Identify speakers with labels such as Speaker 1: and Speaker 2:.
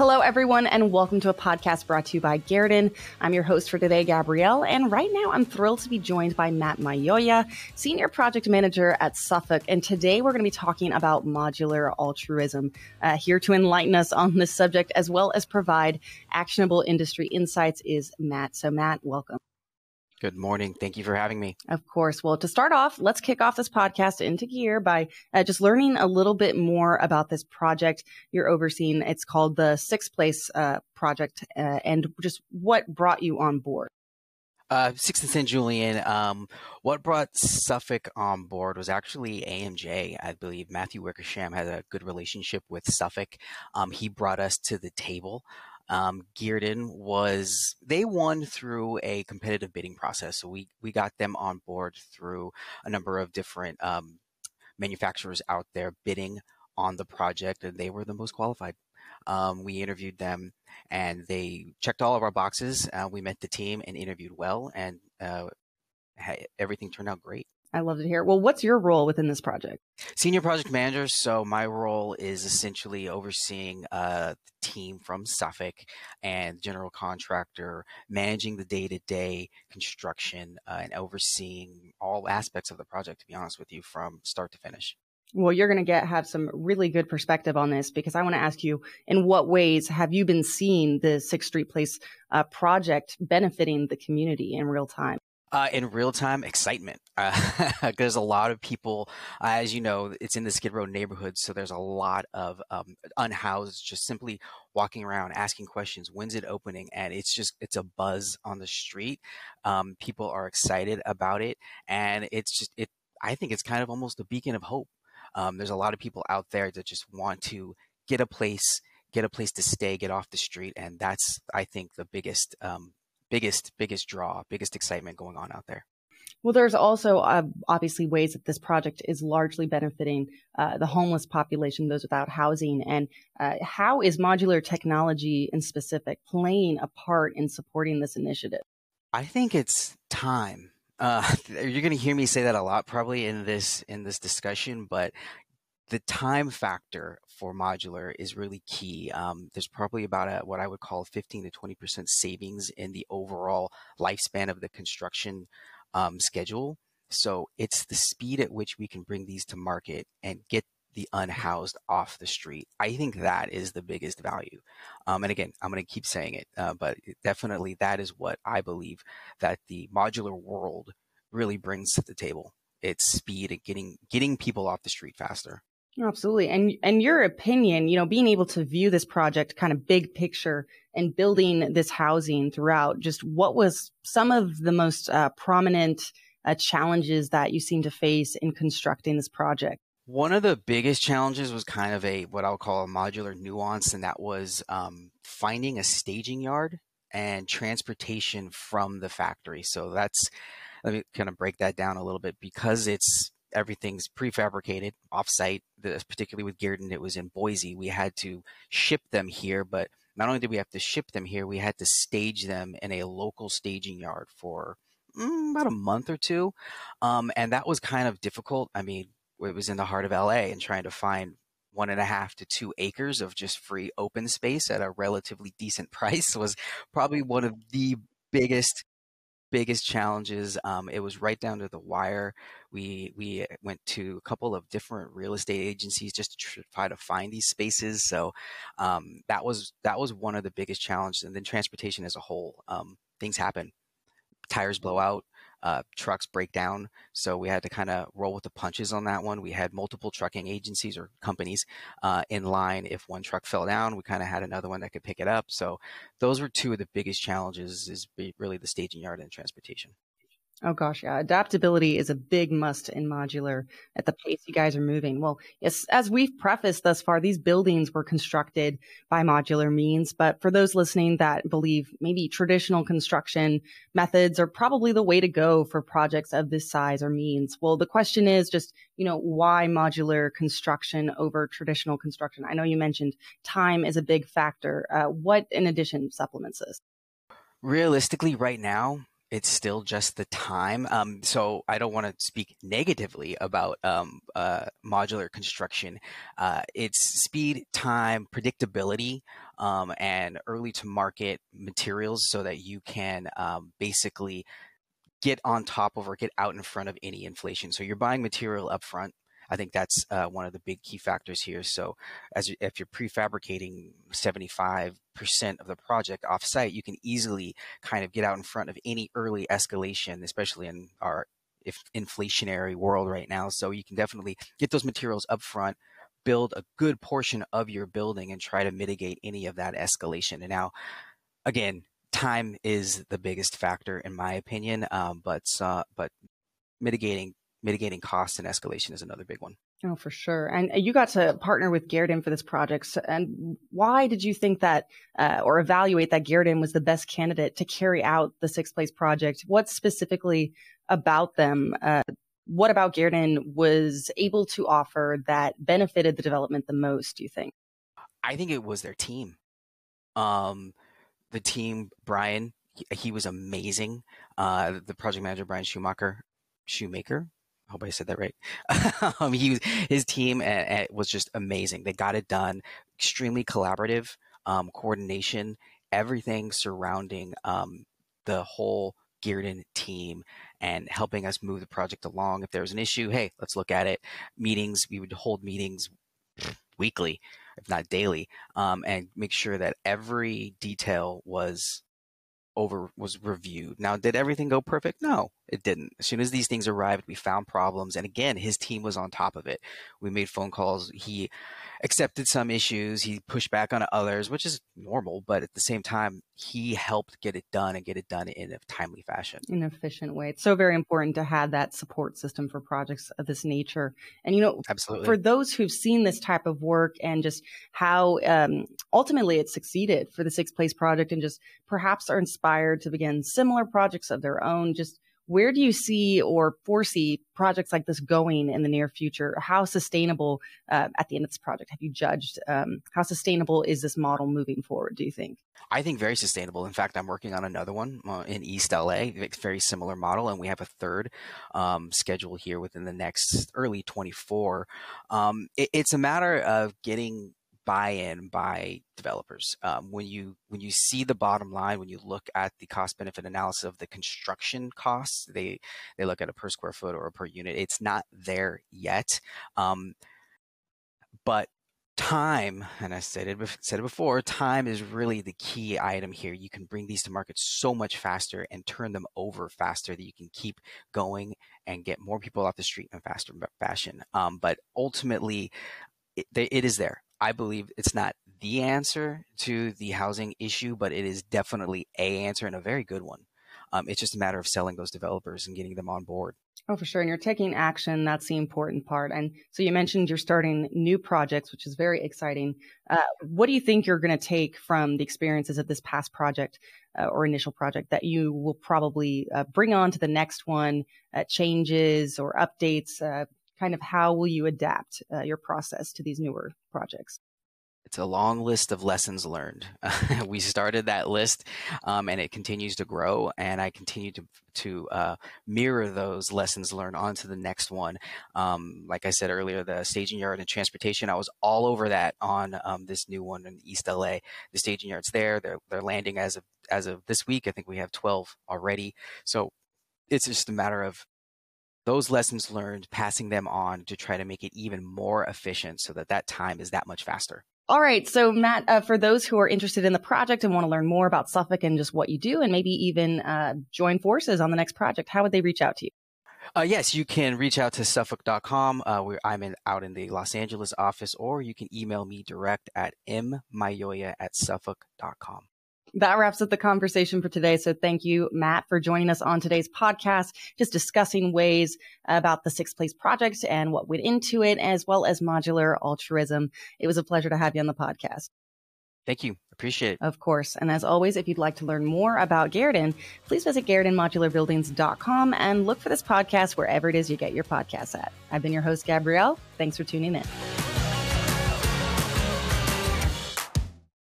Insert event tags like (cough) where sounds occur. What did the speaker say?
Speaker 1: Hello, everyone, and welcome to a podcast brought to you by Guerdon. I'm your host for today, Gabrielle, and right now I'm thrilled to be joined by Matt Mayoya, Senior Project Manager at Suffolk. And today we're going to be talking about modular altruism, uh, here to enlighten us on this subject as well as provide actionable industry insights is Matt. So, Matt, welcome.
Speaker 2: Good morning. Thank you for having me.
Speaker 1: Of course. Well, to start off, let's kick off this podcast into gear by uh, just learning a little bit more about this project you're overseeing. It's called the Sixth Place uh, Project, uh, and just what brought you on board.
Speaker 2: Uh, Sixth and San Julian. Um, what brought Suffolk on board was actually AMJ. I believe Matthew Wickersham had a good relationship with Suffolk. Um, he brought us to the table. Um, Guerdon was they won through a competitive bidding process, so we we got them on board through a number of different um, manufacturers out there bidding on the project, and they were the most qualified. Um, we interviewed them, and they checked all of our boxes. Uh, we met the team and interviewed well, and uh, everything turned out great.
Speaker 1: I love to hear. Well, what's your role within this project?
Speaker 2: Senior project manager. So my role is essentially overseeing uh, the team from Suffolk and general contractor, managing the day-to-day construction uh, and overseeing all aspects of the project. To be honest with you, from start to finish.
Speaker 1: Well, you're going to get have some really good perspective on this because I want to ask you: in what ways have you been seeing the Sixth Street Place uh, project benefiting the community in real time?
Speaker 2: Uh, in real time, excitement. Uh, (laughs) there's a lot of people, as you know, it's in the Skid Row neighborhood, so there's a lot of um, unhoused, just simply walking around, asking questions. When's it opening? And it's just it's a buzz on the street. Um, people are excited about it, and it's just it. I think it's kind of almost a beacon of hope. Um, there's a lot of people out there that just want to get a place, get a place to stay, get off the street, and that's I think the biggest um, biggest biggest draw, biggest excitement going on out there.
Speaker 1: Well, there's also uh, obviously ways that this project is largely benefiting uh, the homeless population, those without housing. And uh, how is modular technology in specific playing a part in supporting this initiative?
Speaker 2: I think it's time. Uh, (laughs) you're going to hear me say that a lot probably in this in this discussion, but the time factor for modular is really key. Um, there's probably about a, what I would call 15 to 20% savings in the overall lifespan of the construction um, schedule. So it's the speed at which we can bring these to market and get the unhoused off the street. I think that is the biggest value. Um, and again, I'm going to keep saying it, uh, but definitely that is what I believe that the modular world really brings to the table. It's speed and getting getting people off the street faster.
Speaker 1: Absolutely. And and your opinion, you know, being able to view this project kind of big picture and building this housing throughout, just what was some of the most uh, prominent uh, challenges that you seem to face in constructing this project?
Speaker 2: One of the biggest challenges was kind of a what I'll call a modular nuance, and that was um, finding a staging yard and transportation from the factory. So that's let me kind of break that down a little bit because it's everything's prefabricated offsite. Particularly with Guerdon, it was in Boise. We had to ship them here, but not only did we have to ship them here, we had to stage them in a local staging yard for mm, about a month or two, um, and that was kind of difficult. I mean, it was in the heart of LA, and trying to find one and a half to two acres of just free open space at a relatively decent (laughs) price was probably one of the biggest biggest challenges. Um, it was right down to the wire. We we went to a couple of different real estate agencies just to try to find these spaces. So um, that was that was one of the biggest challenges. And then transportation as a whole, um, things happen. Tires blow out uh, trucks break down. So we had to kind of roll with the punches on that one. We had multiple trucking agencies or companies uh, in line. If one truck fell down, we kind of had another one that could pick it up. So those were two of the biggest challenges is really the staging yard and transportation.
Speaker 1: Oh gosh, yeah. Adaptability is a big must in modular at the pace you guys are moving. Well, yes, as we've prefaced thus far, these buildings were constructed by modular means. But for those listening that believe maybe traditional construction methods are probably the way to go for projects of this size or means, well, the question is just, you know, why modular construction over traditional construction? I know you mentioned time is a big factor. Uh, what in addition supplements this?
Speaker 2: Realistically, right now, it's still just the time. Um, so I don't want to speak negatively about um, uh, modular construction. Uh, it's speed, time, predictability, um, and early to market materials so that you can um, basically get on top of or get out in front of any inflation. So you're buying material up front. I think that's uh, one of the big key factors here. So, as if you're prefabricating 75% of the project offsite, you can easily kind of get out in front of any early escalation, especially in our if inflationary world right now. So you can definitely get those materials up front, build a good portion of your building, and try to mitigate any of that escalation. And now, again, time is the biggest factor in my opinion, um, but uh, but mitigating mitigating costs and escalation is another big one.
Speaker 1: Oh, for sure. And uh, you got to partner with Guerdon for this project. So, and why did you think that, uh, or evaluate that Guerdon was the best candidate to carry out the Six Place project? What specifically about them, uh, what about Guerdon was able to offer that benefited the development the most, do you think?
Speaker 2: I think it was their team. Um, the team, Brian, he, he was amazing. Uh, the project manager, Brian Schumacher, Shoemaker, I hope I said that right. (laughs) um, he his team uh, was just amazing. They got it done. Extremely collaborative, um, coordination, everything surrounding um, the whole Guerdon team and helping us move the project along. If there was an issue, hey, let's look at it. Meetings, we would hold meetings weekly, if not daily, um, and make sure that every detail was over was reviewed. Now, did everything go perfect? No, it didn't. As soon as these things arrived, we found problems, and again, his team was on top of it. We made phone calls. He accepted some issues. He pushed back on others, which is normal, but at the same time, he helped get it done and get it done in a timely fashion.
Speaker 1: In an efficient way. It's so very important to have that support system for projects of this nature. And, you know,
Speaker 2: absolutely
Speaker 1: for those who've seen this type of work and just how um, ultimately it succeeded for the Six Place project and just perhaps are inspired to begin similar projects of their own, just where do you see or foresee projects like this going in the near future? How sustainable uh, at the end of this project have you judged? Um, how sustainable is this model moving forward, do you think?
Speaker 2: I think very sustainable. In fact, I'm working on another one uh, in East LA, very similar model, and we have a third um, schedule here within the next early 24. Um, it, it's a matter of getting buy-in by developers. Um, when you when you see the bottom line, when you look at the cost benefit analysis of the construction costs, they they look at a per square foot or a per unit. It's not there yet, um, but time, and I said it said it before, time is really the key item here. You can bring these to market so much faster and turn them over faster that you can keep going and get more people off the street in a faster fashion. Um, but ultimately, it, it is there. I believe it's not the answer to the housing issue, but it is definitely a answer and a very good one. Um, it's just a matter of selling those developers and getting them on board.
Speaker 1: Oh, for sure. And you're taking action. That's the important part. And so you mentioned you're starting new projects, which is very exciting. Uh, what do you think you're going to take from the experiences of this past project uh, or initial project that you will probably uh, bring on to the next one, uh, changes or updates? Kind of how will you adapt uh, your process to these newer projects?
Speaker 2: It's a long list of lessons learned. (laughs) we started that list, um, and it continues to grow. And I continue to to uh, mirror those lessons learned onto the next one. Um, like I said earlier, the staging yard and transportation. I was all over that on um, this new one in East LA. The staging yard's there. They're they're landing as of as of this week. I think we have twelve already. So it's just a matter of those lessons learned, passing them on to try to make it even more efficient so that that time is that much faster.
Speaker 1: All right. So, Matt, uh, for those who are interested in the project and want to learn more about Suffolk and just what you do, and maybe even uh, join forces on the next project, how would they reach out to you?
Speaker 2: Uh, yes, you can reach out to suffolk.com. Uh, where I'm in, out in the Los Angeles office, or you can email me direct at mmayoya at suffolk.com.
Speaker 1: That wraps up the conversation for today. So thank you, Matt, for joining us on today's podcast, just discussing ways about the Six Place Project and what went into it, as well as modular altruism. It was a pleasure to have you on the podcast.
Speaker 2: Thank you. Appreciate it.
Speaker 1: Of course. And as always, if you'd like to learn more about Guerdon, please visit GuerdonModularBuildings.com and look for this podcast wherever it is you get your podcasts at. I've been your host, Gabrielle. Thanks for tuning in.